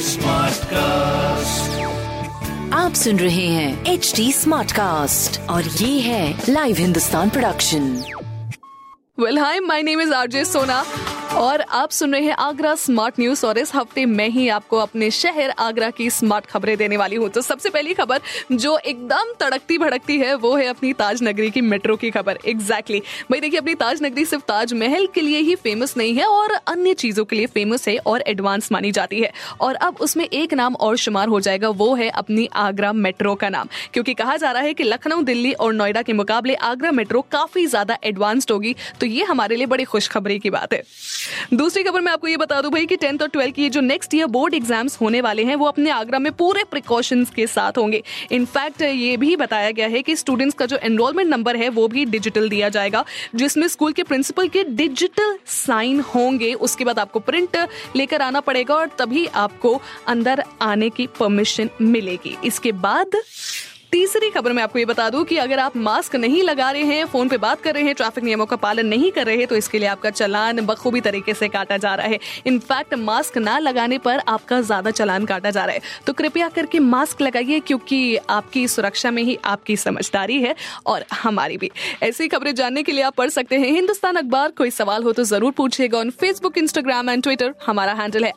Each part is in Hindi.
स्मार्ट कास्ट आप सुन रहे हैं एच डी स्मार्ट कास्ट और ये है live Hindustan production well hi my name is RJ Sona और आप सुन रहे हैं आगरा स्मार्ट न्यूज़ और इस हफ़्ते मैं ही आपको अपने शहर आगरा की स्मार्ट खबरें देने वाली हूँ। तो सबसे पहली खबर जो एकदम तड़कती भड़कती है, वो है अपनी ताज नगरी की मेट्रो की खबर। Exactly exactly. भाई देखिए, अपनी ताज नगरी सिर्फ़ ताजमहल के लिए ही फ़ेमस नहीं है, और अन्य चीज़ों के लिए फ़ेमस है और एडवांस मानी जाती है। और अब उसमें एक नाम और शुमार हो जाएगा, वो है अपनी आगरा मेट्रो का नाम। क्योंकि कहा जा रहा है कि लखनऊ, दिल्ली और नोएडा के मुकाबले आगरा मेट्रो काफ़ी ज़्यादा एडवांस्ड होगी। तो ये हमारे लिए बड़ी खुशखबरी की बात है। दूसरी खबर मैं आपको ये बता दूँ भाई कि टेंथ और ट्वेल्थ की जो नेक्स्ट ईयर बोर्ड एग्ज़ाम्स होने वाले हैं, वो अपने आगरा में पूरे प्रिकॉशंस के साथ होंगे। इनफैक्ट ये भी बताया गया है कि स्टूडेंट्स का जो एनरोलमेंट नंबर है, वो भी डिजिटल दिया जाएगा, जिसमें स्कूल के प्रिंसिपल के डिजिटल साइन होंगे। उसके बाद आपको प्रिंट लेकर आना पड़ेगा और तभी आपको अंदर आने की परमिशन मिलेगी। इसके बाद तीसरी खबर मैं आपको ये बता दूँ कि अगर आप मास्क नहीं लगा रहे हैं, फ़ोन पे बात कर रहे हैं, ट्रैफ़िक नियमों का पालन नहीं कर रहे हैं तो इसके लिए आपका चलान बखूबी तरीके से काटा जा रहा है। इनफैक्ट मास्क ना लगाने पर आपका ज़्यादा चलान काटा जा रहा है। तो कृपया करके मास्क लगाइए, क्योंकि आपकी सुरक्षा में ही आपकी समझदारी है और हमारी भी। ऐसी खबरें जानने के लिए आप पढ़ सकते हैं। हिंदुस्तान अखबार, कोई सवाल हो तो ज़रूर पूछिएगा on Facebook Instagram and Twitter हमारा हैंडल है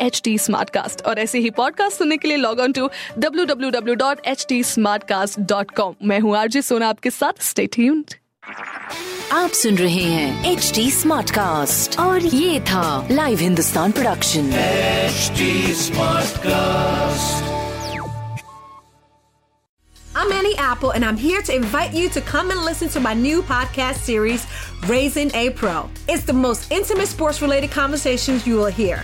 एट और ऐसे ही पॉडकास्ट सुनने के लिए log on to W W W dot H T smartcast.com मैं हूँ आरजे सोना आपके साथ स्टे ट्यून्ड आप सुन रहे हैं एच डी स्मार्ट कास्ट और ये था live Hindustan production smart cast I'm Annie Apple, and I'm here to invite you to come and listen to my new podcast series, Raising a Pro. It's the most intimate sports related conversations you will hear.